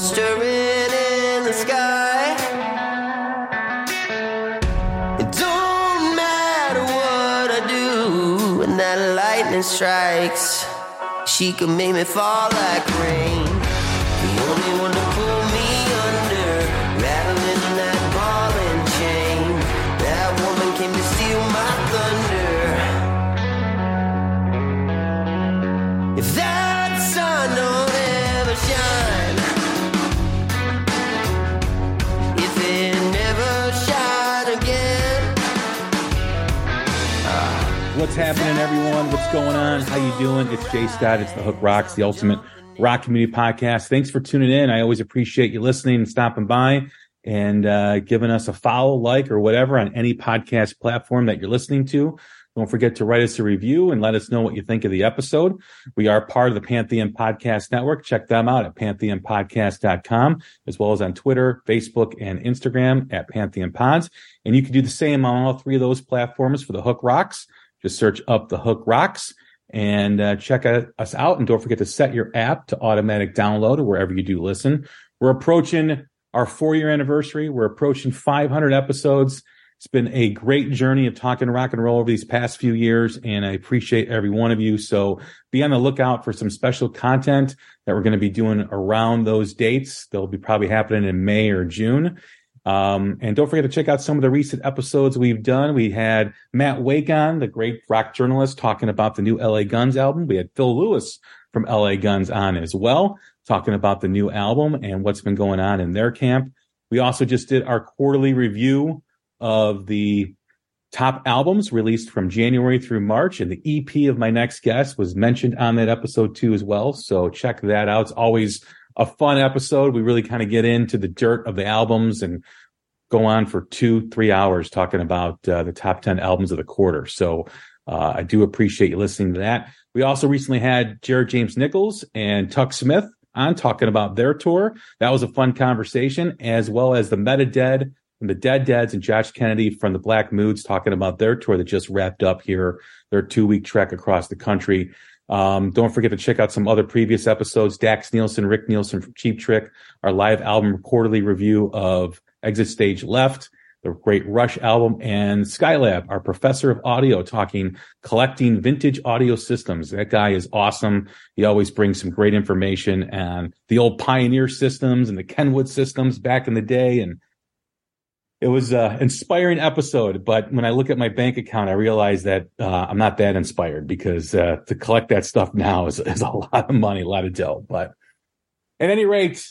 Stirring in the sky. It don't matter what I do when that lightning strikes. She can make me fall like What's happening, everyone? What's going on? How you doing? It's Jay Scott. It's the Hook Rocks, the ultimate rock community podcast. Thanks for tuning in. I always appreciate you listening and stopping by and uh, giving us a follow, like, or whatever on any podcast platform that you're listening to. Don't forget to write us a review and let us know what you think of the episode. We are part of the Pantheon Podcast Network. Check them out at pantheonpodcast.com, as well as on Twitter, Facebook, and Instagram at Pantheon Pods. And you can do the same on all three of those platforms for the Hook Rocks. Just search up the Hook Rocks and uh, check us out. And don't forget to set your app to automatic download or wherever you do listen. We're approaching our four year anniversary. We're approaching 500 episodes. It's been a great journey of talking rock and roll over these past few years, and I appreciate every one of you. So be on the lookout for some special content that we're going to be doing around those dates. They'll be probably happening in May or June. Um, and don't forget to check out some of the recent episodes we've done. We had Matt Wake on, the great rock journalist, talking about the new LA Guns album. We had Phil Lewis from LA Guns on as well, talking about the new album and what's been going on in their camp. We also just did our quarterly review of the top albums released from January through March. And the EP of my next guest was mentioned on that episode too as well. So check that out. It's always a fun episode. We really kind of get into the dirt of the albums and go on for two, three hours talking about uh, the top 10 albums of the quarter. So uh, I do appreciate you listening to that. We also recently had Jared James Nichols and Tuk Smith on talking about their tour. That was a fun conversation, as well as the Meta Dead and the Dead Deads and Josh Kennedy from the Black Moods talking about their tour that just wrapped up here, their two week trek across the country. Um, don't forget to check out some other previous episodes. Dax Nielsen, Rick Nielsen from Cheap Trick, our live album quarterly review of Exit Stage Left, the great Rush album, and Skylab, our professor of audio, talking collecting vintage audio systems. That guy is awesome. He always brings some great information and the old Pioneer systems and the Kenwood systems back in the day. And it was an inspiring episode. But when I look at my bank account, I realize that uh, I'm not that inspired because uh, to collect that stuff now is, is a lot of money, a lot of dough. But at any rate,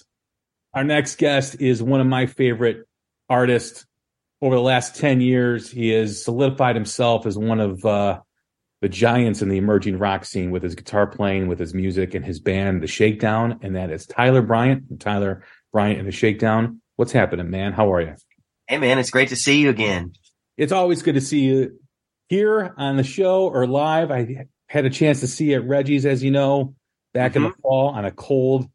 our next guest is one of my favorite artists over the last 10 years. He has solidified himself as one of uh, the giants in the emerging rock scene with his guitar playing, with his music and his band, The Shakedown. And that is Tyler Bryant. Tyler Bryant and The Shakedown. What's happening, man? How are you? Hey man, it's great to see you again. It's always good to see you here on the show or live. I had a chance to see you at Reggie's, as you know, back in the mm-hmm. fall on a cold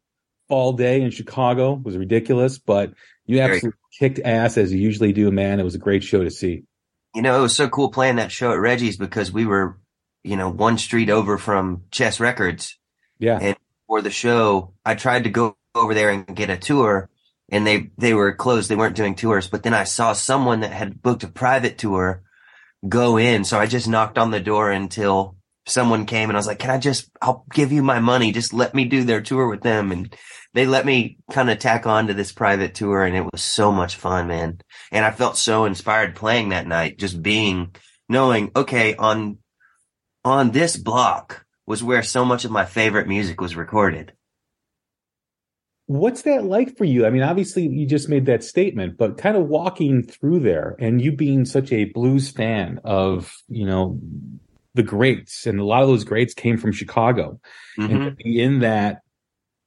fall day in Chicago. It was ridiculous, but you absolutely kicked ass as you usually do, man. It was a great show to see. You know, it was so cool playing that show at Reggie's because we were, you know, one street over from Chess Records. Yeah. And for the show, I tried to go over there and get a tour and they, they were closed. They weren't doing tours, but then I saw someone that had booked a private tour go in. So I just knocked on the door until someone came and I was like, can I just, I'll give you my money. Just let me do their tour with them. And they let me kind of tack on to this private tour and it was so much fun, man. And I felt so inspired playing that night, just being, knowing, okay, on, on this block, was where so much of my favorite music was recorded. What's that like for you? I mean, obviously you just made that statement, but kind of walking through there and you being such a blues fan of, you know, the greats and a lot of those greats came from Chicago mm-hmm. and in that,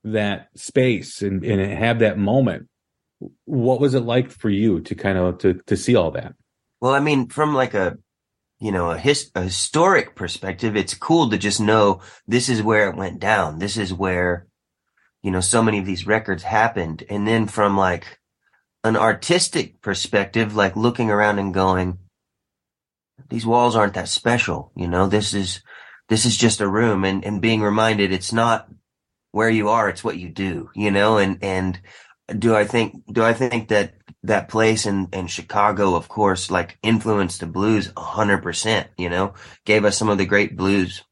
that space and, and have that moment. What was it like for you to kind of, to, to see all that? Well, I mean, from like a, you know, a, his, a historic perspective, it's cool to just know this is where it went down. This is where, you know, so many of these records happened. And then from like an artistic perspective, like looking around and going, these walls aren't that special. You know, this is, this is just a room and, and being reminded it's not where you are, it's what you do, you know, and, and do I think, do I think that that place in, in Chicago, of course, like influenced the blues a hundred percent, you know, gave us some of the great blues,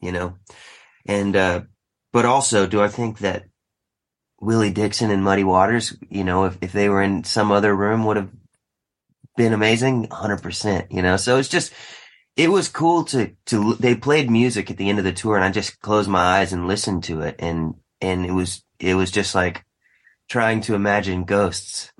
you know, and, uh, but also do I think that Willie Dixon and Muddy Waters, you know, if, if they were in some other room would have been amazing. hundred percent, you know, so it's just, it was cool to, to, they played music at the end of the tour and I just closed my eyes and listened to it. And, and it was, it was just like trying to imagine ghosts.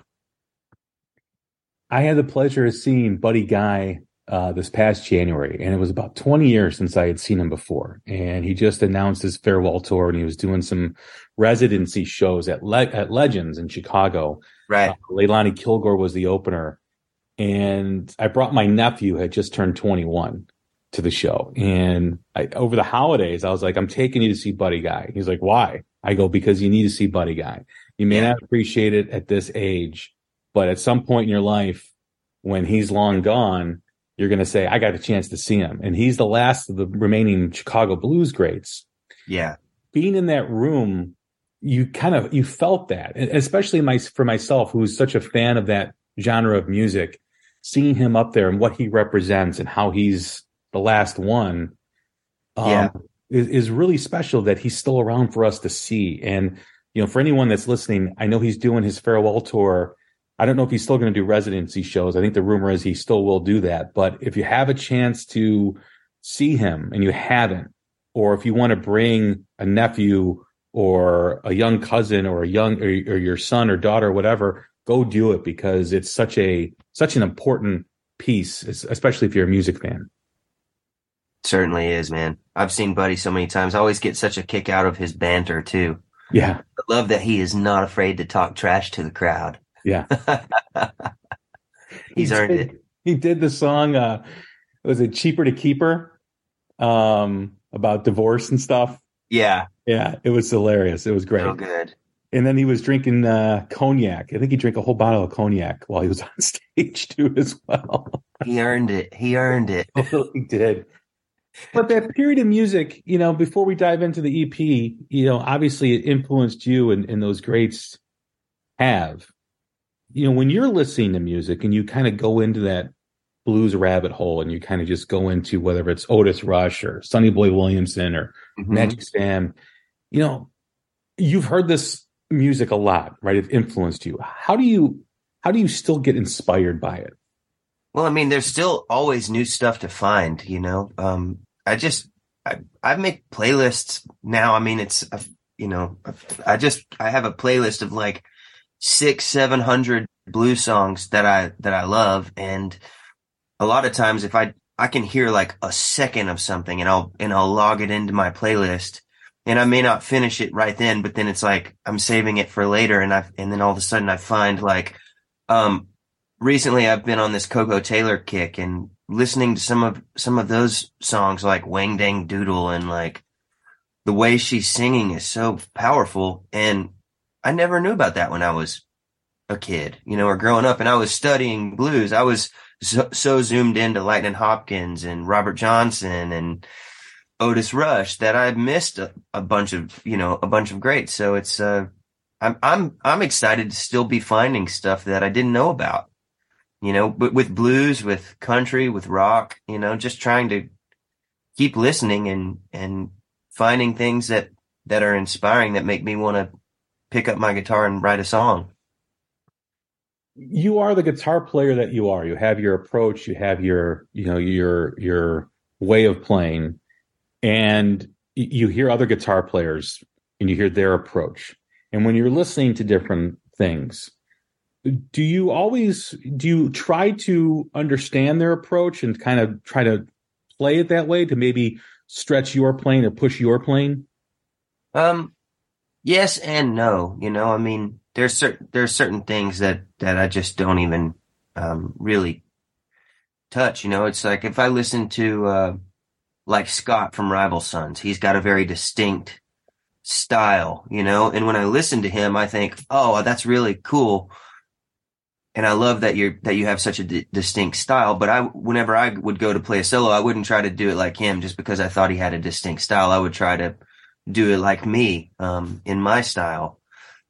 I had the pleasure of seeing Buddy Guy uh, this past January, and it was about 20 years since I had seen him before. And he just announced his farewell tour, and he was doing some residency shows at Le- at Legends in Chicago. Right, uh, Leilani Kilgore was the opener, and I brought my nephew had just turned 21 to the show, and I, over the holidays, I was like, "I'm taking you to see Buddy Guy." He's like, "Why?" I go, "Because you need to see Buddy Guy. You may not appreciate it at this age, but at some point in your life, when he's long gone." You're going to say, I got a chance to see him. And he's the last of the remaining Chicago blues greats. Yeah. Being in that room, you kind of, you felt that, especially my, for myself, who's such a fan of that genre of music, seeing him up there and what he represents and how he's the last one. Um, yeah. Is, is really special that he's still around for us to see. And, you know, for anyone that's listening, I know he's doing his farewell tour I don't know if he's still going to do residency shows. I think the rumor is he still will do that. But if you have a chance to see him and you haven't, or if you want to bring a nephew or a young cousin or a young or, or your son or daughter or whatever, go do it because it's such a such an important piece, especially if you're a music fan. Certainly is, man. I've seen Buddy so many times. I always get such a kick out of his banter too. Yeah. I love that he is not afraid to talk trash to the crowd. Yeah. He's he earned did, it. He did the song, uh, was it Cheaper to Keep Her? Um, about divorce and stuff. Yeah. Yeah. It was hilarious. It was great. So good. And then he was drinking uh, cognac. I think he drank a whole bottle of cognac while he was on stage too, as well. he earned it. He earned it. he did. But that period of music, you know, before we dive into the EP, you know, obviously it influenced you and, and those greats have you know, when you're listening to music and you kind of go into that blues rabbit hole and you kind of just go into whether it's Otis Rush or Sonny Boy Williamson or mm-hmm. Magic Sam, you know, you've heard this music a lot, right? It influenced you. How do you how do you still get inspired by it? Well, I mean, there's still always new stuff to find, you know. Um, I just I, I make playlists now. I mean, it's you know, I just I have a playlist of like six, seven hundred blues songs that I, that I love. And a lot of times if I, I can hear like a second of something and I'll, and I'll log it into my playlist and I may not finish it right then, but then it's like I'm saving it for later. And I, and then all of a sudden I find like, um, recently I've been on this Koko Taylor kick and listening to some of, some of those songs like Wang Dang Doodle and like the way she's singing is so powerful. And I never knew about that when I was a kid, you know, or growing up and I was studying blues. I was so, so zoomed into Lightning Hopkins and Robert Johnson and Otis Rush that I missed a, a, bunch of, you know, a bunch of greats. So it's, uh, I'm, I'm, I'm excited to still be finding stuff that I didn't know about, you know, but with blues, with country, with rock, you know, just trying to keep listening and, and finding things that, that are inspiring that make me want to pick up my guitar and write a song. You are the guitar player that you are. You have your approach, you have your, you know, your your way of playing. And you hear other guitar players and you hear their approach. And when you're listening to different things, do you always do you try to understand their approach and kind of try to play it that way to maybe stretch your plane or push your plane? Um, yes and no. You know, I mean, there's certain there's certain things that that I just don't even um, really touch. You know, it's like if I listen to uh, like Scott from Rival Sons, he's got a very distinct style. You know, and when I listen to him, I think, oh, that's really cool. And I love that you're that you have such a d- distinct style. But I, whenever I would go to play a solo, I wouldn't try to do it like him just because I thought he had a distinct style. I would try to do it like me, um, in my style.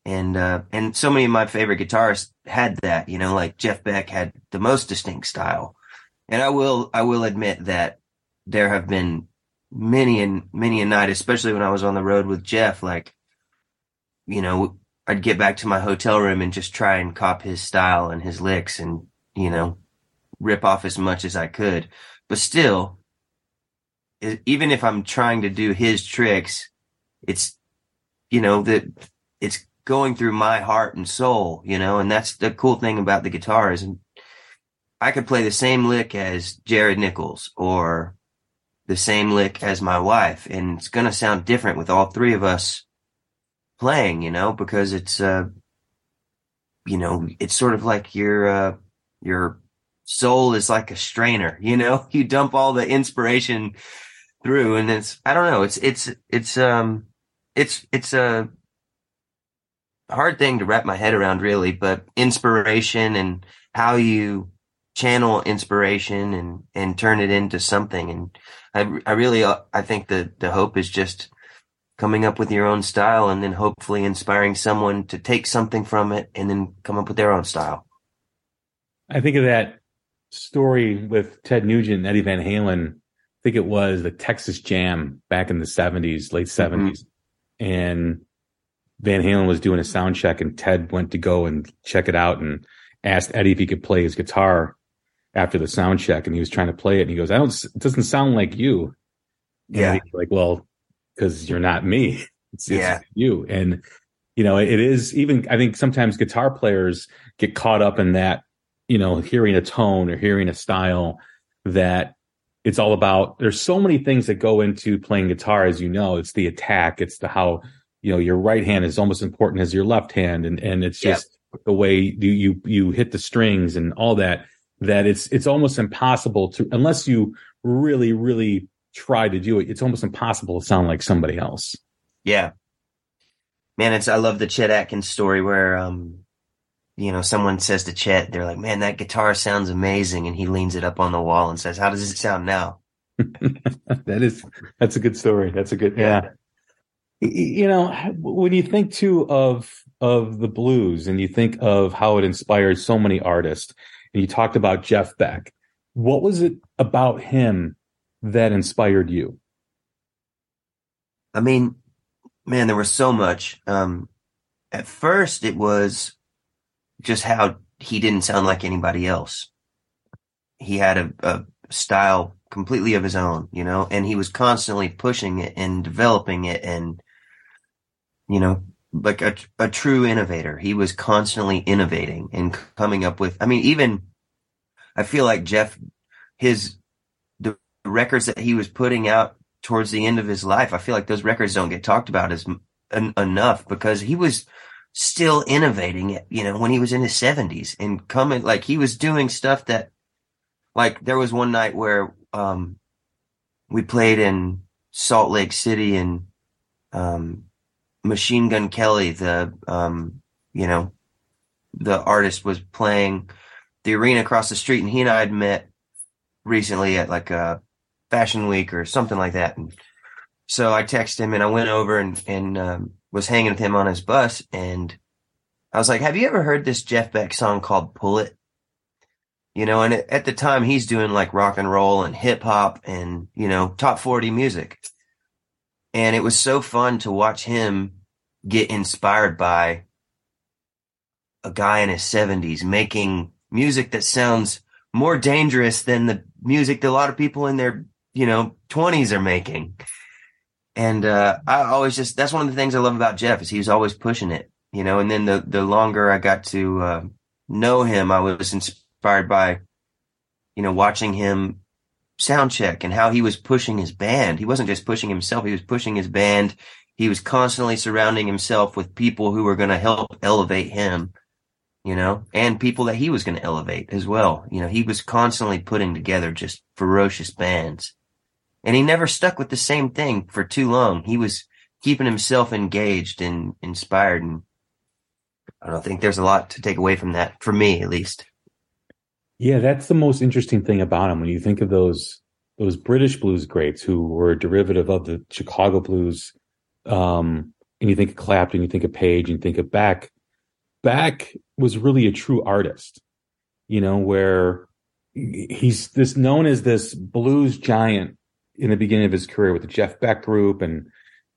And, uh, and so many of my favorite guitarists had that, you know, like Jeff Beck had the most distinct style. And I will, I will admit that there have been many and many a night, especially when I was on the road with Jeff, like, you know, I'd get back to my hotel room and just try and cop his style and his licks and, you know, rip off as much as I could. But still, even if I'm trying to do his tricks, it's, you know, that it's going through my heart and soul, you know, and that's the cool thing about the guitar is I could play the same lick as Jared Nichols or the same lick as my wife and it's going to sound different with all three of us playing, you know, because it's, uh, you know, it's sort of like your, uh, your soul is like a strainer, you know, you dump all the inspiration through and it's, I don't know, it's, it's, it's, um, it's it's a hard thing to wrap my head around really but inspiration and how you channel inspiration and and turn it into something. And i i really uh, i think the the hope is just coming up with your own style and then hopefully inspiring someone to take something from it and then come up with their own style. I think of that story with ted nugent and eddie van halen. I think it was the Texas Jam back in the 70s, late 70s. Mm-hmm and Van Halen was doing a sound check and Ted went to go and check it out and asked Eddie if he could play his guitar after the sound check and he was trying to play it and he goes, I don't, it doesn't sound like you. Yeah. like, well, cause you're not me. It's, it's yeah. you. And, you know, it is even, I think sometimes guitar players get caught up in that, you know, hearing a tone or hearing a style that it's all about there's so many things that go into playing guitar as you know. It's the attack. It's the how you know your right hand is almost important as your left hand. And and it's just yep. the way you you you hit the strings and all that that it's it's almost impossible to unless you really really try to do it it's almost impossible to sound like somebody else. Yeah. Man it's i love the chet atkins story where um you know, someone says to Chet, they're like, man, that guitar sounds amazing. And he leans it up on the wall and says, how does it sound now? that is, that's a good story. That's a good, yeah. You know, when you think too of, of the blues and you think of how it inspired so many artists and you talked about Jeff Beck, what was it about him that inspired you? I mean, man, there was so much. Um, at first it was, just how he didn't sound like anybody else. He had a, a style completely of his own, you know, and he was constantly pushing it and developing it and, you know, like a, a true innovator. He was constantly innovating and coming up with, I mean, even I feel like Jeff, his, the records that he was putting out towards the end of his life, I feel like those records don't get talked about as en- enough because he was, still innovating it, you know, when he was in his seventies and coming, like he was doing stuff that, like there was one night where, um, we played in Salt Lake City and, um, Machine Gun Kelly, the, um, you know, the artist was playing the arena across the street and he and I had met recently at like a fashion week or something like that. And so I texted him and I went over and, and, um, was hanging with him on his bus and I was like, have you ever heard this Jeff Beck song called Pull It? You know, and at the time he's doing like rock and roll and hip hop and, you know, top 40 music. And it was so fun to watch him get inspired by a guy in his seventies making music that sounds more dangerous than the music that a lot of people in their, you know, twenties are making And uh, I always just that's one of the things I love about Jeff is he was always pushing it, you know. And then the the longer I got to uh, know him, I was inspired by, you know, watching him sound check and how he was pushing his band. He wasn't just pushing himself; he was pushing his band. He was constantly surrounding himself with people who were going to help elevate him, you know, and people that he was going to elevate as well. You know, he was constantly putting together just ferocious bands. And he never stuck with the same thing for too long. He was keeping himself engaged and inspired. And I don't think there's a lot to take away from that, for me at least. Yeah, that's the most interesting thing about him. When you think of those those British blues greats who were a derivative of the Chicago blues, um, and you think of Clapton, you think of Page, and you think of Beck. Beck was really a true artist, you know, where he's this known as this blues giant in the beginning of his career with the Jeff Beck group and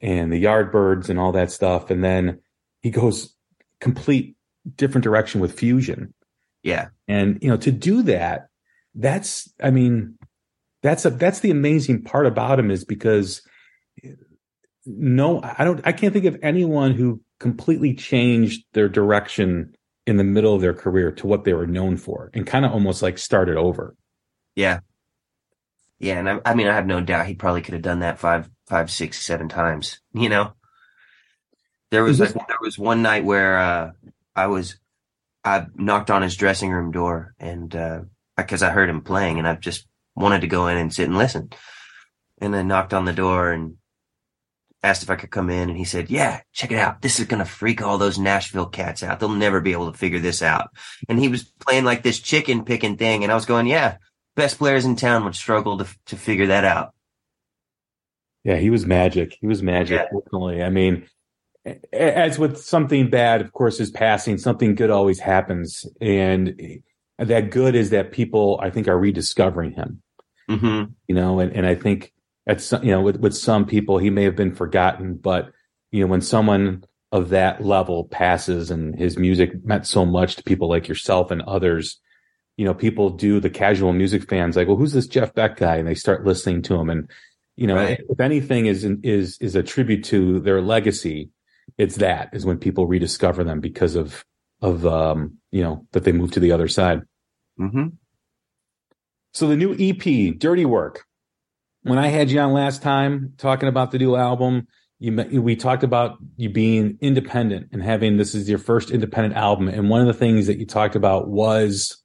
and the Yardbirds and all that stuff, and then he goes complete different direction with fusion. Yeah, and you know to do that, that's I mean, that's a that's the amazing part about him is because no, I don't I can't think of anyone who completely changed their direction in the middle of their career to what they were known for and kind of almost like started over. Yeah, yeah, and I, I, mean, I have no doubt he probably could have done that five, five, six, seven times. You know, there was like, there was one night where uh, I was I knocked on his dressing room door and because uh, I heard him playing and I just wanted to go in and sit and listen, and I knocked on the door and asked if I could come in and he said, "Yeah, check it out. This is gonna freak all those Nashville cats out. They'll never be able to figure this out." And he was playing like this chicken picking thing, and I was going, "Yeah." Best players in town would struggle to to figure that out. Yeah, he was magic. He was magic. Yeah. Definitely. I mean, as with something bad, of course, is passing. Something good always happens, and that good is that people, I think, are rediscovering him. Mm-hmm. You know, and and I think at some, you know, with with some people, he may have been forgotten, but you know, when someone of that level passes, and his music meant so much to people like yourself and others, you know, people do the casual music fans like, well, who's this Jeff Beck guy? And they start listening to him. And, you know, right. if anything is, is, is a tribute to their legacy, it's that is when people rediscover them because of, of, um, you know, that they move to the other side. Mm-hmm. So the new EP, Dirty Work. When I had you on last time talking about the new album, you we talked about you being independent and having this is your first independent album. And one of the things that you talked about was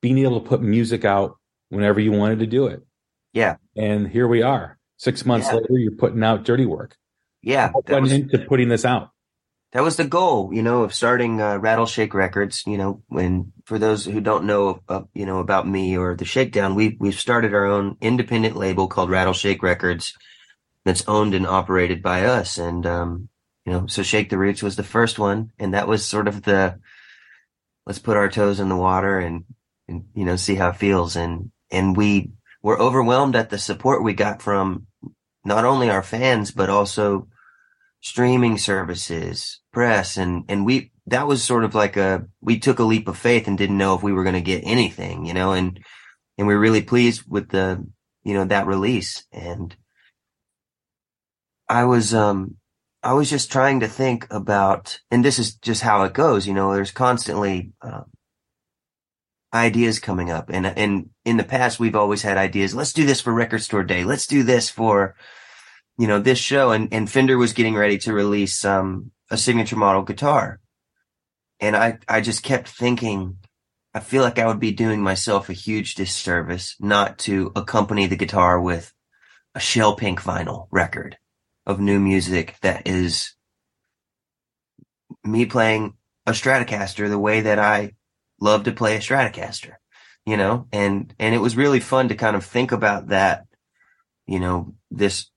being able to put music out whenever you wanted to do it. Yeah. And here we are. Six months yeah. later, you're putting out dirty work. Yeah. What went was, into putting this out? That was the goal, you know, of starting uh, Rattleshake Records. You know, when for those who don't know, uh, you know, about me or the Shakedown, we we've started our own independent label called Rattleshake Records, that's owned and operated by us. And um, you know, so Shake the Roots was the first one, and that was sort of the let's put our toes in the water and and you know see how it feels. And and we were overwhelmed at the support we got from not only our fans but also streaming services press. And and we that was sort of like a we took a leap of faith and didn't know if we were going to get anything you know and and we are really pleased with the you know that release. And i was um i was just trying to think about and this is just how it goes you know there's constantly uh, ideas coming up. And, and in the past, we've always had ideas. Let's do this for record store day. Let's do this for, you know, this show. And, and Fender was getting ready to release, um, a signature model guitar. And I, I just kept thinking, I feel like I would be doing myself a huge disservice not to accompany the guitar with a shell pink vinyl record of new music that is me playing a Stratocaster the way that I love to play a Stratocaster, you know, and, and it was really fun to kind of think about that, you know, this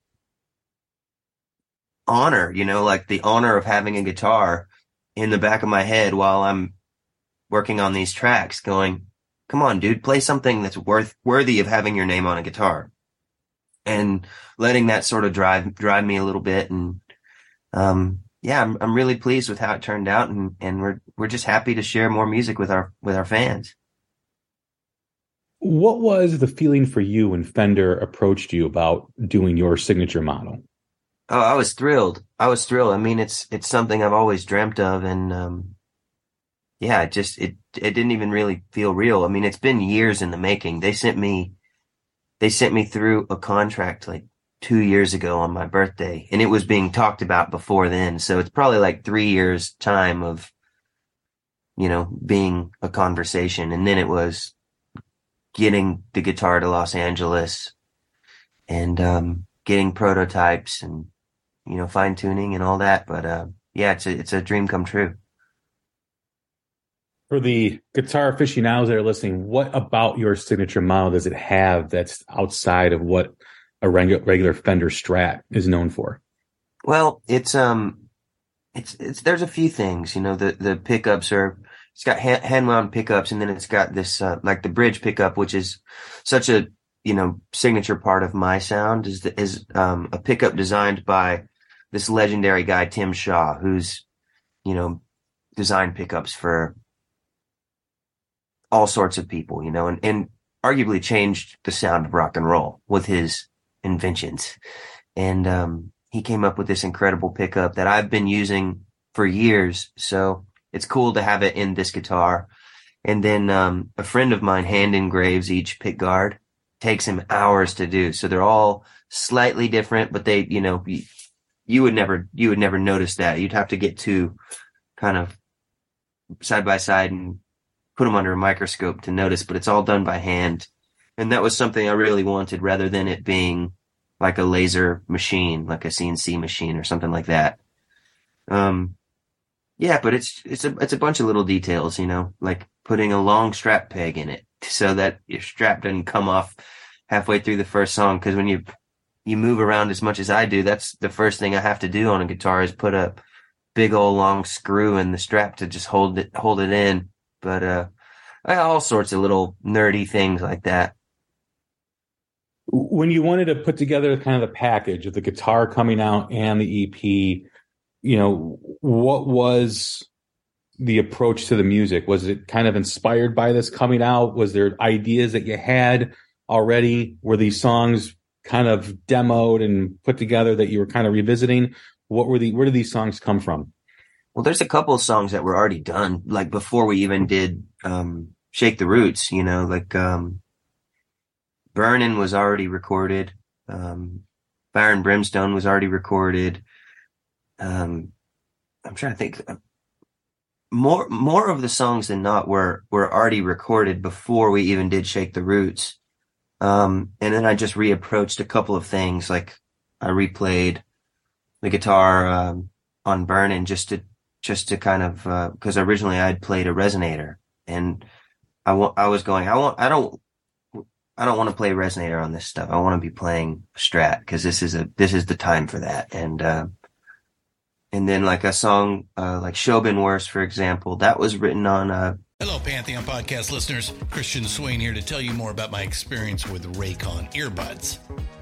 honor, you know, like the honor of having a guitar in the back of my head while I'm working on these tracks going, come on, dude, play something that's worth, worthy of having your name on a guitar and letting that sort of drive, drive me a little bit. And, um, yeah, I'm, I'm really pleased with how it turned out and, and we're, we're just happy to share more music with our, with our fans. What was the feeling for you when Fender approached you about doing your signature model? Oh, I was thrilled. I was thrilled. I mean, it's it's something I've always dreamt of, and um, yeah, it just it it didn't even really feel real. I mean, it's been years in the making. They sent me they sent me through a contract like two years ago on my birthday, and it was being talked about before then. So it's probably like three years time of you know being a conversation, and then it was getting the guitar to Los Angeles and um, getting prototypes and you know fine tuning and all that. But uh, yeah, it's a it's a dream come true for the guitar aficionados that are listening, what about your signature model does it have that's outside of what a regular, Fender Strat is known for? Well, it's um, it's it's there's a few things. You know, the the pickups are it's got hand, hand wound pickups, and then it's got this uh, like the bridge pickup, which is such a you know signature part of my sound is the, is um a pickup designed by this legendary guy Tim Shaw, who's you know designed pickups for all sorts of people, you know, and, and arguably changed the sound of rock and roll with his inventions. And, um, he came up with this incredible pickup that I've been using for years. So it's cool to have it in this guitar. And then, um, a friend of mine hand engraves each pick guard takes him hours to do. So they're all slightly different, but they, you know, you, you would never, you would never notice that. You'd have to get two kind of side by side and put them under a microscope to notice, but it's all done by hand. And that was something I really wanted rather than it being like a laser machine, like a CNC machine or something like that. Um, yeah, but it's, it's a, it's a bunch of little details, you know, like putting a long strap peg in it so that your strap doesn't come off halfway through the first song. Cause when you, you move around as much as I do, that's the first thing I have to do on a guitar is put a big old long screw in the strap to just hold it, hold it in but uh, all sorts of little nerdy things like that. When you wanted to put together kind of the package of the guitar coming out and the EP, you know, what was the approach to the music? Was it kind of inspired by this coming out? Was there ideas that you had already? Were these songs kind of demoed and put together that you were kind of revisiting? What were the where did these songs come from? Well, there's a couple of songs that were already done, like before we even did um, Shake the Roots, you know, like um, Burnin' was already recorded. Um, Fire and Brimstone was already recorded. Um, I'm trying to think. Uh, more more of the songs than not were were already recorded before we even did Shake the Roots. Um, and then I just reapproached a couple of things, like I replayed the guitar um, on Burnin' just to just to kind of because uh, originally I'd played a resonator and I was going I want I don't I don't want to play resonator on this stuff. I want to be playing Strat because this is a this is the time for that and uh, and then like a song uh, like Show Worse for example that was written on a Hello, Pantheon podcast listeners. Christian Swain here to tell you more about my experience with Raycon earbuds.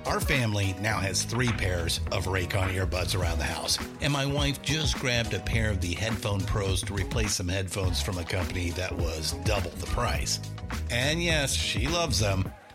Our family now has three pairs of Raycon earbuds around the house, and my wife just grabbed a pair of the Headphone Pros to replace some headphones from a company that was double the price. And yes, she loves them.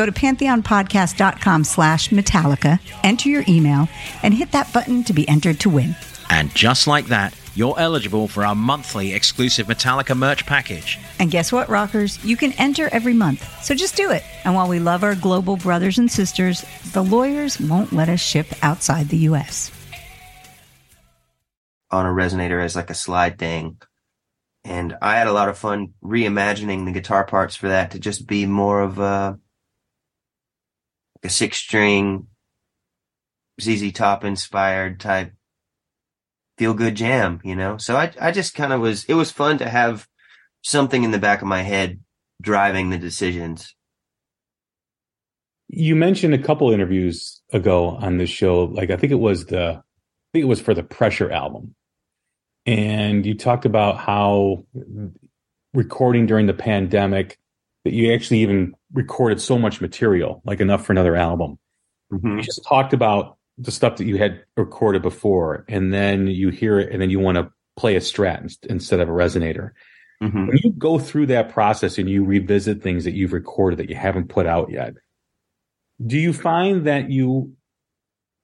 Go to pantheonpodcast.com slash Metallica, enter your email, and hit that button to be entered to win. And just like that, you're eligible for our monthly exclusive Metallica merch package. And guess what, rockers? You can enter every month. So just do it. And while we love our global brothers and sisters, the lawyers won't let us ship outside the U.S. On a resonator as like a slide thing. And I had a lot of fun reimagining the guitar parts for that to just be more of a a six string ZZ Top inspired type feel good jam, you know? So I, I just kind of was, it was fun to have something in the back of my head driving the decisions. You mentioned a couple interviews ago on this show, like I think it was the, I think it was for the Pressure album. And you talked about how recording during the pandemic that you actually even recorded so much material, like enough for another album. Mm-hmm. You just talked about the stuff that you had recorded before, and then you hear it, and then you want to play a strat instead of a resonator. Mm-hmm. When you go through that process and you revisit things that you've recorded that you haven't put out yet, do you find that you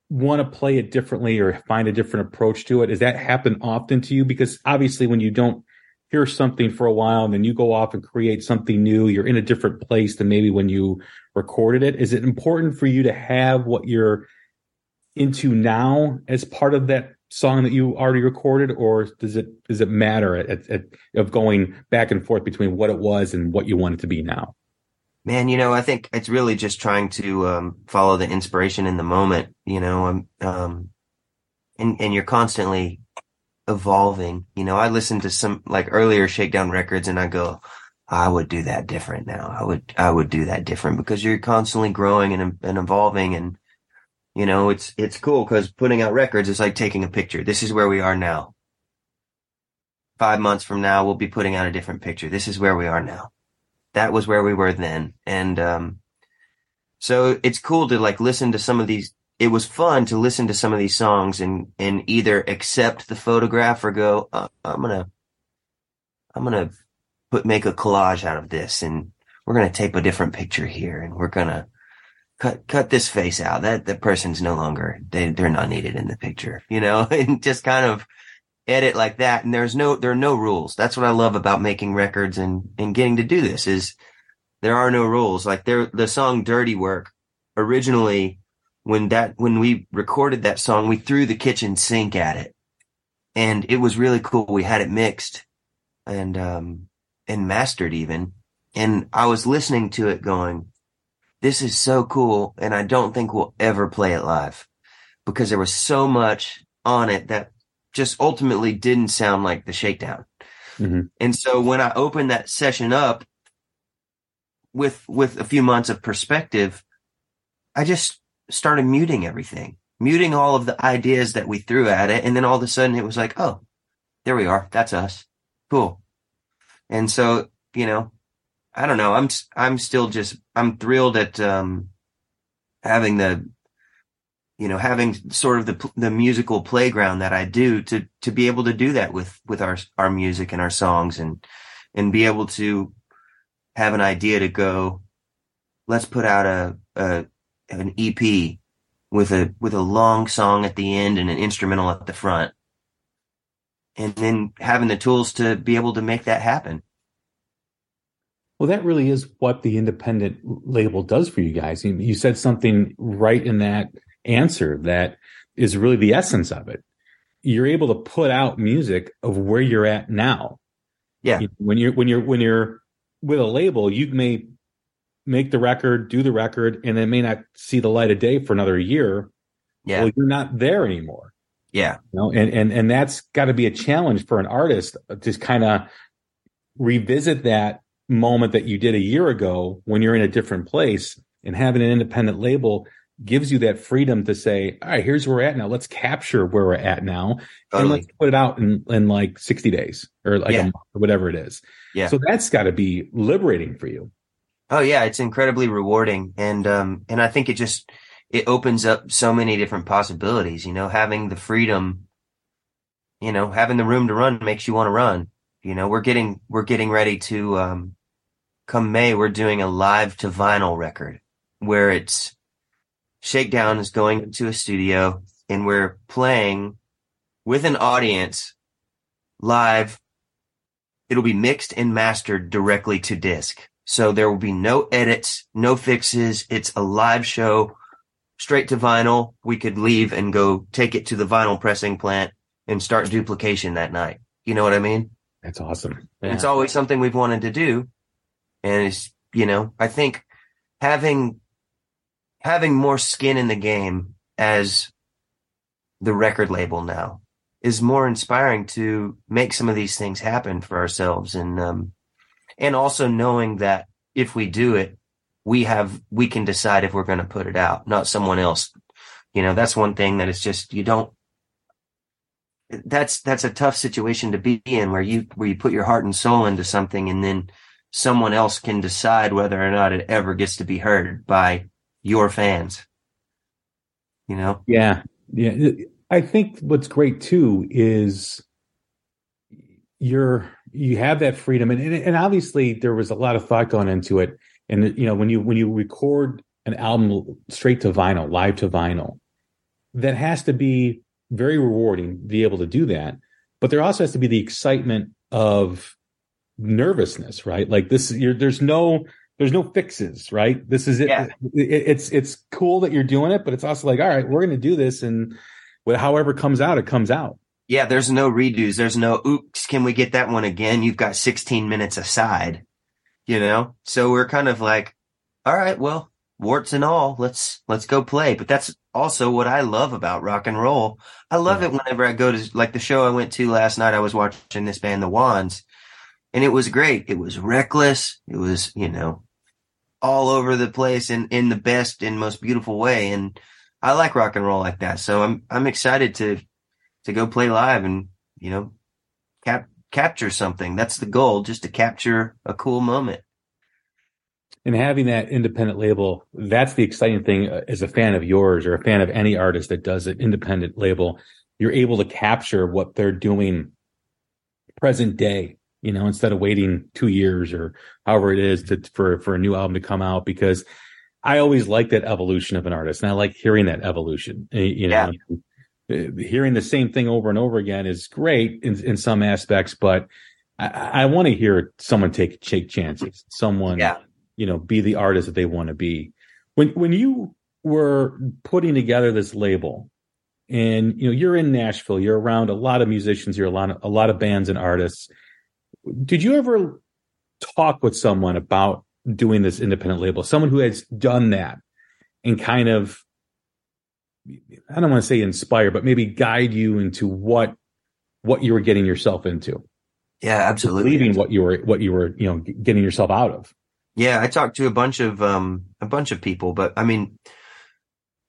want to play it differently or find a different approach to it? Does that happen often to you? Because obviously, when you don't hear something for a while and then you go off and create something new, you're in a different place than maybe when you recorded it. Is it important for you to have what you're into now as part of that song that you already recorded, or does it does it matter at, at, at, of going back and forth between what it was and what you want it to be now? Man, you know, I think it's really just trying to um, follow the inspiration in the moment. You know, um, um, and and you're constantly evolving. You know, I listen to some like earlier Shakedown records, and I go, I would do that different now. I would I would do that different because you're constantly growing and and evolving and you know, it's, it's cool because putting out records is like taking a picture. This is where we are now. Five months from now, we'll be putting out a different picture. This is where we are now. That was where we were then. And, um, so it's cool to like listen to some of these. It was fun to listen to some of these songs and, and either accept the photograph or go, uh, I'm to, I'm to put, make a collage out of this and we're to tape a different picture here and we're to, cut cut this face out. That the person's no longer they they're not needed in the picture, you know, and just kind of edit like that. And there's no there are no rules. That's what I love about making records and and getting to do this is there are no rules. Like there the song Dirty Work originally when that when we recorded that song, we threw the kitchen sink at it. And it was really cool. We had it mixed and um and mastered even. And I was listening to it going, this is so cool. And I don't think we'll ever play it live because there was so much on it that just ultimately didn't sound like the shakedown. Mm-hmm. And so when I opened that session up with, with a few months of perspective, I just started muting everything, muting all of the ideas that we threw at it. And then all of a sudden it was like, Oh, there we are. That's us. Cool. And so, you know, I don't know. I'm I'm still just I'm thrilled at um, having the you know having sort of the the musical playground that I do to to be able to do that with with our our music and our songs and and be able to have an idea to go let's put out a, a an EP with a with a long song at the end and an instrumental at the front and then having the tools to be able to make that happen well, that really is what the independent label does for you guys. You, said something right in that answer that is really the essence of it. You're able to put out music of where you're at now. Yeah. When you're when you're when you're with a label, you may make the record, do the record, and it may not see the light of day for another year. Yeah. Well, you're not there anymore. Yeah. You know, and and and that's got to be a challenge for an artist to kind of revisit that moment that you did a year ago when you're in a different place and having an independent label gives you that freedom to say, all right, here's where we're at now. Let's capture where we're at now Totally. and let's put it out in, in like 60 days or like Yeah. a month or whatever it is. Yeah. So that's got to be liberating for you. Oh yeah, it's incredibly rewarding. And, um, and I think it just, it opens up so many different possibilities, you know, having the freedom, you know, having the room to run makes you want to run. You know, we're getting, we're getting ready to, um, come May, we're doing a live to vinyl record where it's Shakedown is going into a studio and we're playing with an audience live. It'll be mixed and mastered directly to disc. So there will be no edits, no fixes. It's a live show straight to vinyl. We could leave and go take it to the vinyl pressing plant and start duplication that night. You know what I mean? That's awesome. It's always something we've wanted to do. And it's, you know, I think having, having more skin in the game as the record label now is more inspiring to make some of these things happen for ourselves. And, um, and also knowing that if we do it, we have, we can decide if we're going to put it out, not someone else. You know, that's one thing that it's just, you don't, that's, that's a tough situation to be in where you, where you put your heart and soul into something and then someone else can decide whether or not it ever gets to be heard by your fans. You know? Yeah. Yeah. I think what's great too is you're, you have that freedom and, and, and obviously there was a lot of thought going into it. And, you know, when you, when you record an album straight to vinyl, live to vinyl, that has to be very rewarding to be able to do that. But there also has to be the excitement of nervousness, right? Like this, you're, there's no, there's no fixes, right? This is it. Yeah. it. It's, it's cool that you're doing it, but it's also like, all right, we're going to do this. And however it comes out, it comes out. Yeah. There's no redos. There's no, oops, can we get that one again? You've got 16 minutes aside, you know? So we're kind of like, all right, well, warts and all, let's, let's go play. But that's also what I love about rock and roll. I love Yeah. it whenever I go to like the show I went to last night. I was watching this band, The Wands, and it was great. It was reckless. It was, you know, all over the place and in the best and most beautiful way. And I like rock and roll like that. So I'm, I'm excited to, to go play live and, you know, cap, capture something. That's the goal, just to capture a cool moment. and having that independent label that's the exciting thing uh, as a fan of yours or a fan of any artist that does an independent label you're able to capture what they're doing present day you know instead of waiting two years or however it is to for for a new album to come out because i always like that evolution of an artist and i like hearing that evolution Uh, you know Uh, Uh, hearing the same thing over and over again is great in, in some aspects but i, I want to hear someone take take chances someone Yeah. you know be the artist that they want to be. When when you were putting together this label and you know you're in Nashville you're around a lot of musicians you're a lot of, a lot of bands and artists. Did you ever talk with someone about doing this independent label? Someone who has done that and kind of I don't want to say inspire but maybe guide you into what what you were getting yourself into Yeah, absolutely. believing what you were what you were you know getting yourself out of Yeah, I talked to a bunch of um a bunch of people, but I mean,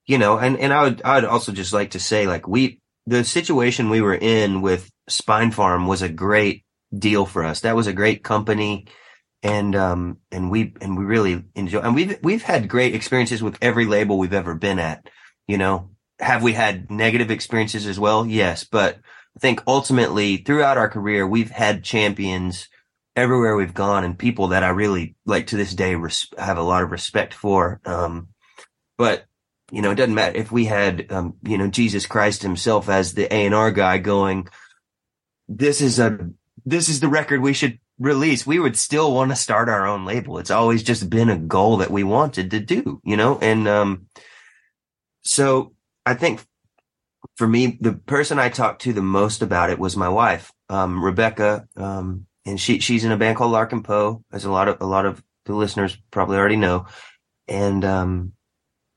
you know, and and I would I would also just like to say like we the situation we were in with Spinefarm was a great deal for us. That was a great company and um and we and we really enjoy and we've we've had great experiences with every label we've ever been at. You know, have we had negative experiences as well? Yes, but I think ultimately throughout our career we've had champions everywhere we've gone and people that I really like to this day res- have a lot of respect for. Um, but you know, it doesn't matter if we had, um, you know, Jesus Christ himself as the A and R guy going, this is a, this is the record we should release. We would still want to start our own label. It's always just been a goal that we wanted to do, you know, and, um, so I think for me, the person I talked to the most about it was my wife, um, Rebecca, um, and she she's in a band called Larkin Poe, as a lot of a lot of the listeners probably already know. And um,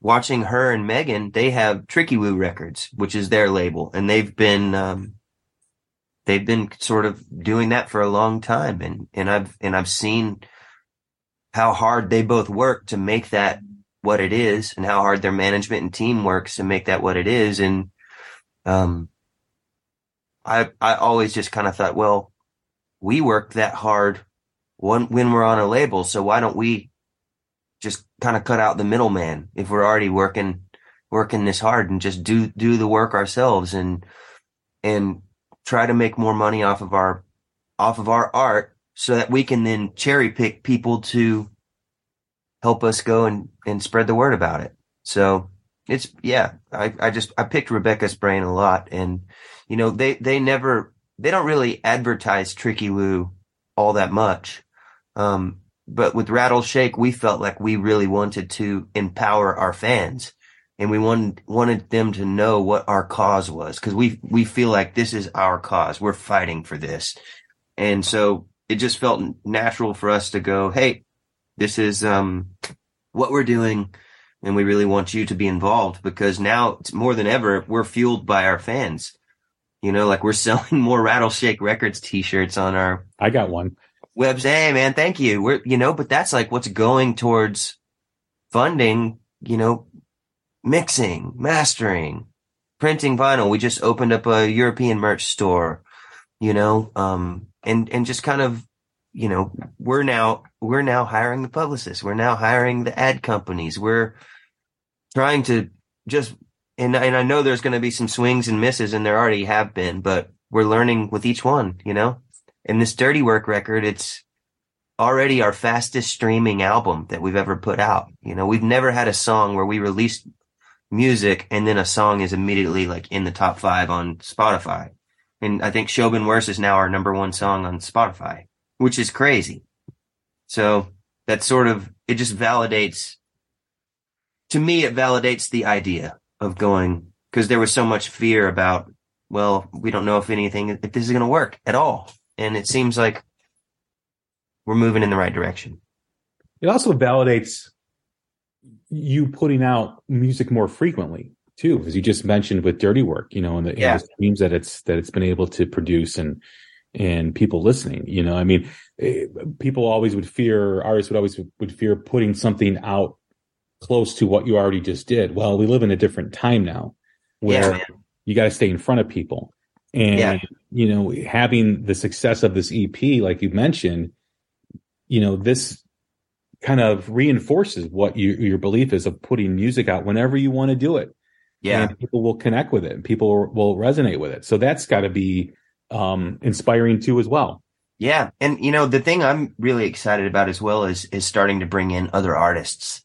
watching her and Megan, they have Tricky Woo Records, which is their label, and they've been um, they've been sort of doing that for a long time, and and I've and I've seen how hard they both work to make that what it is and how hard their management and team works to make that what it is. And, um, I, I always just kind of thought, well, we work that hard when, when we're on a label. So why don't we just kind of cut out the middleman if we're already working, working this hard and just do, do the work ourselves and, and try to make more money off of our, off of our art so that we can then cherry pick people to help us go and, and spread the word about it. So it's, yeah, I, I just, I picked Rebecca's brain a lot and, you know, they, they never, they don't really advertise Tricky Woo all that much. Um, but with Rattleshake, we felt like we really wanted to empower our fans and we wanted, wanted them to know what our cause was because we, we feel like this is our cause. We're fighting for this. And so it just felt natural for us to go, Hey, this is, um, what we're doing. And we really want you to be involved because now it's more than ever, we're fueled by our fans. You know, like we're selling more Rattleshake Records t-shirts on our I got one. webs. Hey man, thank you. We're, you know, but that's like what's going towards funding, you know, mixing, mastering, printing vinyl. We just opened up a European merch store, you know, um, and, and just kind of, you know, we're now, we're now hiring the publicists. We're now hiring the ad companies. We're trying to just, and, and I know there's going to be some swings and misses and there already have been, but we're learning with each one, you know, and this dirty work record, it's already our fastest streaming album that we've ever put out. You know, we've never had a song where we released music and then a song is immediately like in the top five on Spotify. And I think Shobin Worse is now our number one song on Spotify, which is crazy. So that sort of, it just validates, to me, it validates the idea of going, cause there was so much fear about, well, we don't know if anything, if this is going to work at all. And it seems like we're moving in the right direction. It also validates you putting out music more frequently too, as you just mentioned with Dirty Work, you know, and the, Yeah. and the streams that it's that it's been able to produce and and people listening. You know, I mean, eh, people always would fear artists would always would fear putting something out close to what you already just did. Well, we live in a different time now where man. you got to stay in front of people. And, Yeah. you know, having the success of this EP, like you mentioned, you know, this kind of reinforces what you, your belief is of putting music out whenever you want to do it. Yeah. And people will connect with it and people will resonate with it. So that's got to be um, inspiring too, as well. Yeah. And you know, the thing I'm really excited about as well is, is starting to bring in other artists.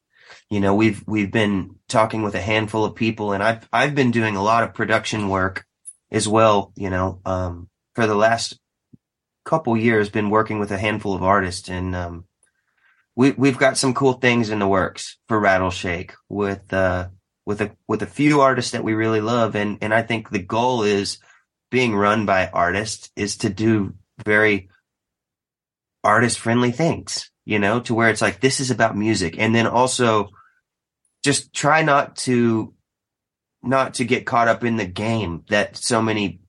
You know, we've, we've been talking with a handful of people and I've, I've been doing a lot of production work as well, you know, um, for the last couple years, been working with a handful of artists and, um, we, we've got some cool things in the works for Rattleshake with, uh, with a, with a few artists that we really love. And, and I think the goal is being run by artists is to do very artist friendly things, you know, to where it's like, this is about music. And then also just try not to, not to get caught up in the game that so many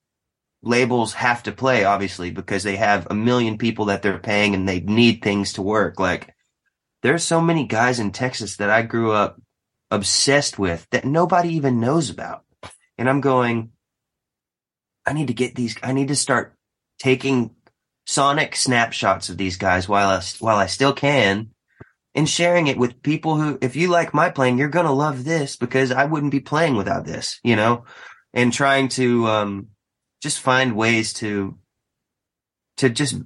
labels have to play, obviously, because they have a million people that they're paying and they need things to work. Like there's so many guys in Texas that I grew up obsessed with that nobody even knows about. And I'm going, I need to get these, I need to start taking sonic snapshots of these guys while I, while I still can and sharing it with people who, if you like my playing, you're going to love this because I wouldn't be playing without this, you know, and trying to, um, just find ways to, to just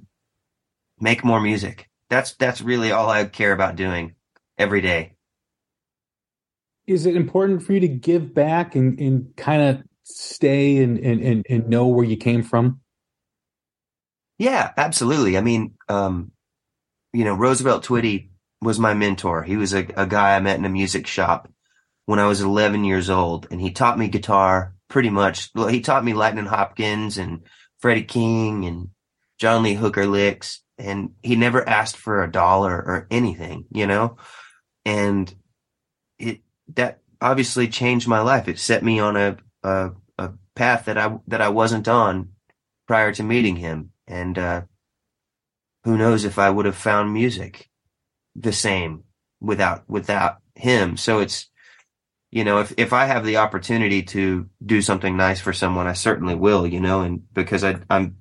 make more music. That's, that's really all I care about doing every day. Is it important for you to give back and, and kind of stay and, and, and, and know where you came from? Yeah, absolutely. I mean, um, you know, Roosevelt Twitty was my mentor. He was a, a guy I met in a music shop when I was 11 years old and he taught me guitar pretty much. He taught me Lightnin' Hopkins and Freddie King and John Lee Hooker licks. And he never asked for a dollar or anything, you know, and it, that obviously changed my life. It set me on a, a path that I, that I wasn't on prior to meeting him. And, uh, who knows if I would have found music the same without, without him. So it's, you know, if, if I have the opportunity to do something nice for someone, I certainly will, you know, and because I, I'm,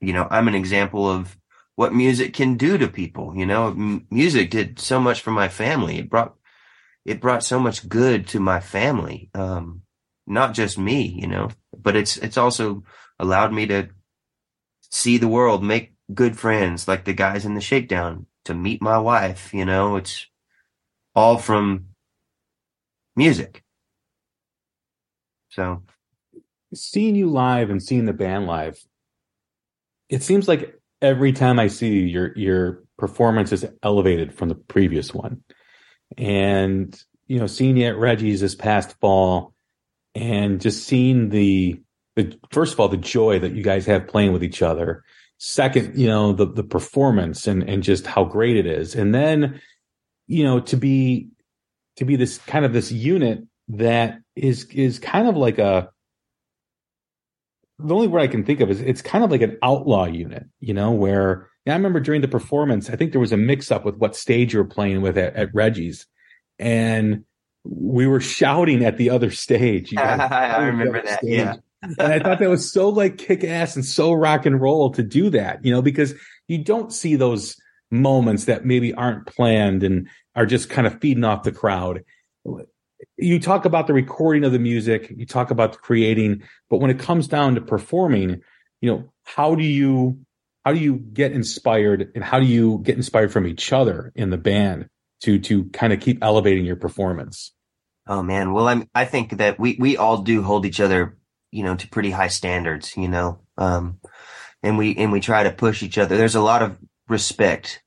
you know, I'm an example of what music can do to people, you know, M- music did so much for my family. It brought, it brought so much good to my family. Um, not just me, you know, but it's, it's also allowed me to see the world, make good friends like the guys in the shakedown to meet my wife, you know, it's all from music. So seeing you live and seeing the band live, it seems like every time I see you, your your performance is elevated from the previous one. And you know, seeing you at Reggie's this past fall, and just seeing the the first of all the joy that you guys have playing with each other. Second, you know, the the performance and and just how great it is, and then you know to be to be this kind of this unit that is is kind of like a the only word I can think of is it's kind of like an outlaw unit, you know, where I remember during the performance, I think there was a mix up with what stage you were playing with at, at Reggie's. And we were shouting at the other stage. I remember that. Stage. Yeah. and I thought that was so like kick ass and so rock and roll to do that, you know, because you don't see those moments that maybe aren't planned and are just kind of feeding off the crowd you talk about the recording of the music, you talk about the creating, but when it comes down to performing, you know, how do you how do you get inspired and how do you get inspired from each other in the band to to kind of keep elevating your performance? Oh man, well I'm I think that we we all do hold each other, you know, to pretty high standards, you know. Um and we and we try to push each other. There's a lot of respect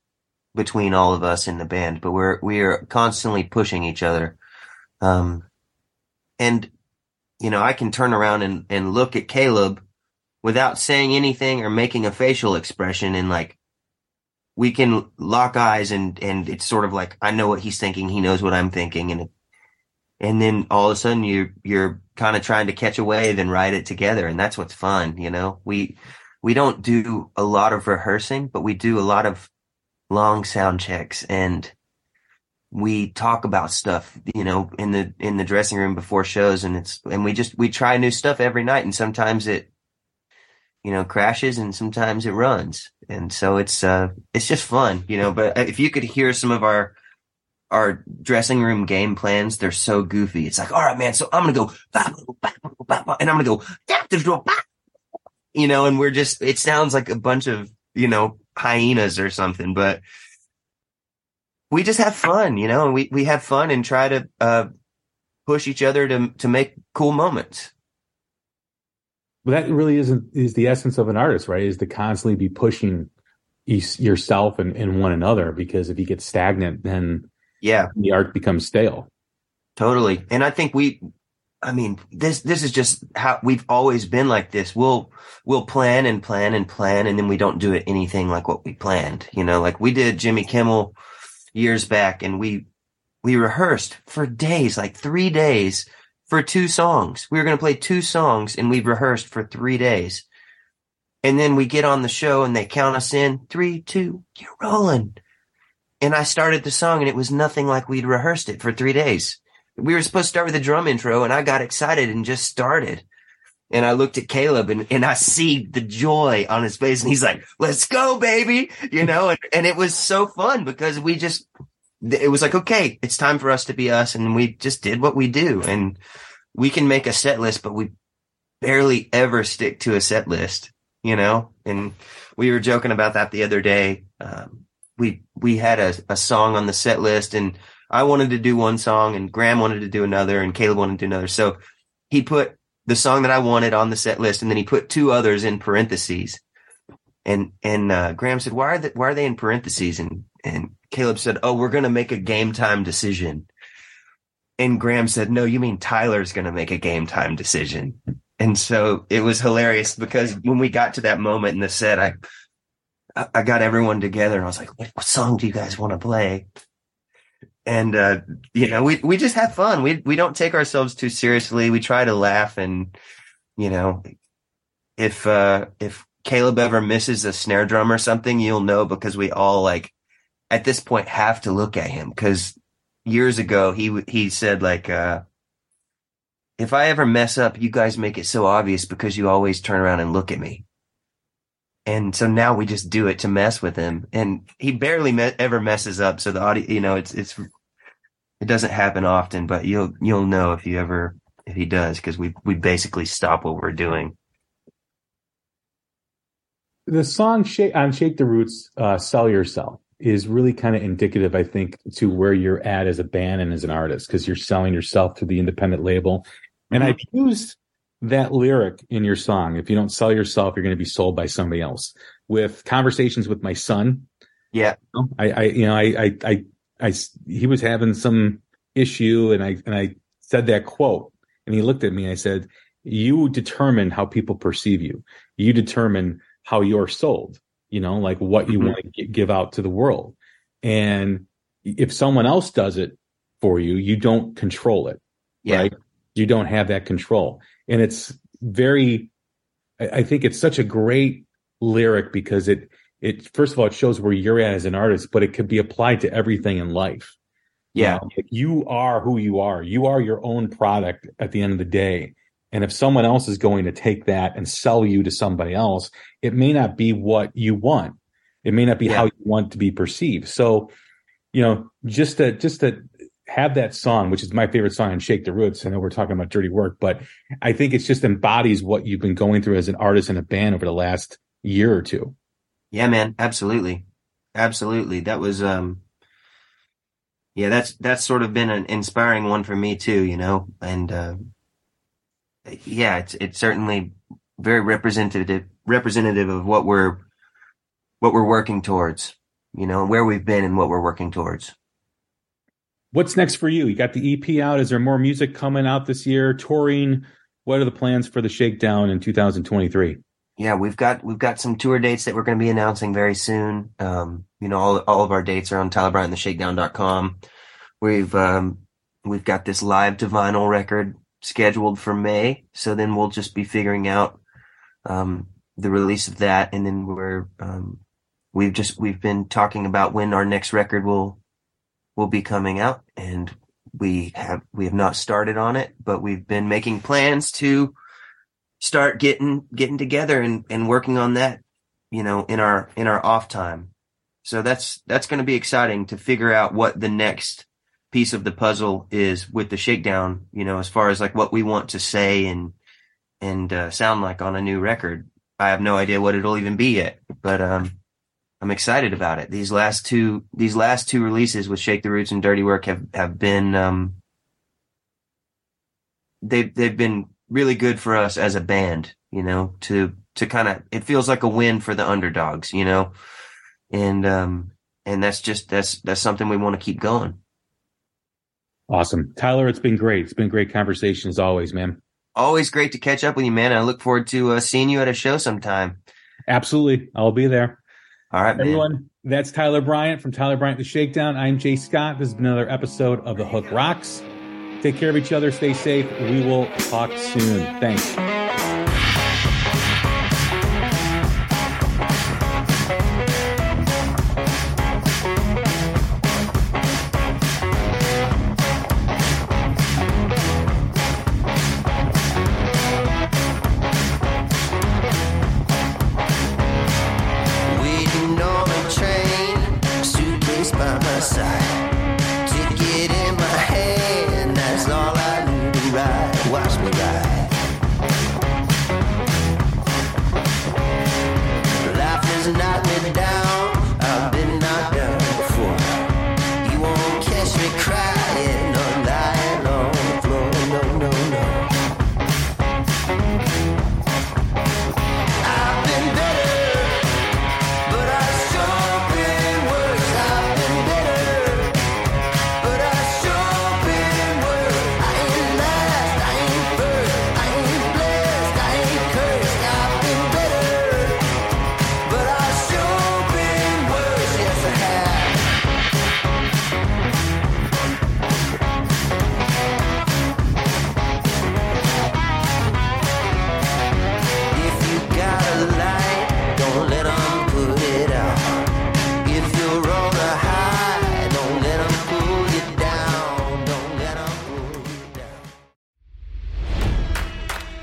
between all of us in the band, but we're we are constantly pushing each other um, and you know, I can turn around and, and look at Caleb without saying anything or making a facial expression and like, we can lock eyes and, and it's sort of like, I know what he's thinking. He knows what I'm thinking. And, and then all of a sudden you, you're kind of trying to catch a wave and ride it together. And that's what's fun. You know, we, we don't do a lot of rehearsing, but we do a lot of long sound checks and we talk about stuff, you know, in the, in the dressing room before shows and it's, and we just, we try new stuff every night and sometimes it, you know, crashes and sometimes it runs. And so it's, uh, it's just fun, you know, but if you could hear some of our, our dressing room game plans, they're so goofy. It's like, all right, man. So I'm going to go, and I'm going to go, you know, and we're just, it sounds like a bunch of, you know, hyenas or something, but we just have fun, you know, and we, we have fun and try to, uh, push each other to, to make cool moments. Well, that really isn't, is the essence of an artist, right? Is to constantly be pushing yourself and, and one another because if you get stagnant, then yeah, the art becomes stale. Totally. And I think we, I mean, this, this is just how we've always been like this. We'll, we'll plan and plan and plan and then we don't do it anything like what we planned, you know, like we did Jimmy Kimmel, years back and we, we rehearsed for days, like three days for two songs. We were going to play two songs and we rehearsed for three days. And then we get on the show and they count us in three, two, you're rolling. And I started the song and it was nothing like we'd rehearsed it for three days. We were supposed to start with a drum intro and I got excited and just started. And I looked at Caleb and, and I see the joy on his face and he's like, let's go, baby. You know, and, and it was so fun because we just, it was like, okay, it's time for us to be us. And we just did what we do and we can make a set list, but we barely ever stick to a set list, you know, and we were joking about that the other day. Um, we, we had a, a song on the set list and I wanted to do one song and Graham wanted to do another and Caleb wanted to do another. So he put the song that I wanted on the set list, and then he put two others in parentheses. And and uh, Graham said, "Why are they, why are they in parentheses?" And and Caleb said, "Oh, we're going to make a game time decision." And Graham said, "No, you mean Tyler's going to make a game time decision." And so it was hilarious because when we got to that moment in the set, I I got everyone together and I was like, "What song do you guys want to play?" and uh, you know we we just have fun we we don't take ourselves too seriously we try to laugh and you know if uh if caleb ever misses a snare drum or something you'll know because we all like at this point have to look at him because years ago, he he said like, uh, if I ever mess up, you guys make it so obvious because you always turn around and look at me. And so now we just do it to mess with him, and he barely me- ever messes up. So the audio, you know, it's it's it doesn't happen often, but you'll you'll know if you ever if he does because we we basically stop what we're doing. the song shake on shake the roots uh sell yourself is really kind of indicative i think to where you're at as a band and as an artist because you're selling yourself to the independent label and i've used that lyric in your song if you don't sell yourself you're going to be sold by somebody else. With conversations with my son. Yeah, i i you know i i i he was having some issue and i and i said that quote and he looked at me and i said you determine how people perceive you. You determine how you're sold you know like what you Mhm. want to give out to the world. And if someone else does it for you you don't control it yeah, right? You don't have that control and it's very I, think it's such a great lyric because it it first of all it shows where you're at as an artist but it could be applied to everything in life yeah, know, like, you are who you are. You are your own product at the end of the day. And if someone else is going to take that and sell you to somebody else, it may not be what you want. It may not be Yeah. how you want to be perceived. So, you know, just to just to have that song, which is my favorite song on Shake the Roots. I know we're talking about dirty work, but I think it just embodies what you've been going through as an artist and a band over the last year or two. yeah, man, absolutely, absolutely. That was um, yeah, that's that's sort of been an inspiring one for me too, you know, and uh, yeah, it's it's certainly very representative representative of what we're what we're working towards, you know, where we've been and what we're working towards. What's next for you? You got the EP out. Is there more music coming out this year? Touring? What are the plans for the Shakedown in 2023? Yeah, we've got we've got some tour dates that we're going to be announcing very soon. Um, you know, all all of our dates are on TylerBryantTheShakedown.com. We've um, we've got this live to vinyl record scheduled for May, so then we'll just be figuring out um, the release of that, and then we're um, we've just we've been talking about when our next record will will be coming out, and we have we have not started on it, but we've been making plans to start getting getting together and and working on that you know in our in our off time. So that's that's going to be exciting to figure out what the next piece of the puzzle is with the shakedown you know as far as like what we want to say and and uh, sound like on a new record. I have no idea what it'll even be yet but um i'm excited about it these last two these last two releases with shake the roots and dirty work have have been um they've they've been really good for us as a band, you know, to to kind of it feels like a win for the underdogs, you know. And um and that's just that's that's something we want to keep going. Awesome. Tyler, it's been great. It's been great conversation as always, man. Always great to catch up with you, man. I look forward to uh, seeing you at a show sometime. Absolutely. I'll be there. All right, man. Everyone, that's Tyler Bryant from Tyler Bryant The Shakedown. I'm Jay Scott. This is another episode of The Hook Rocks. Take care of each other. Stay safe. We will talk soon. Thanks.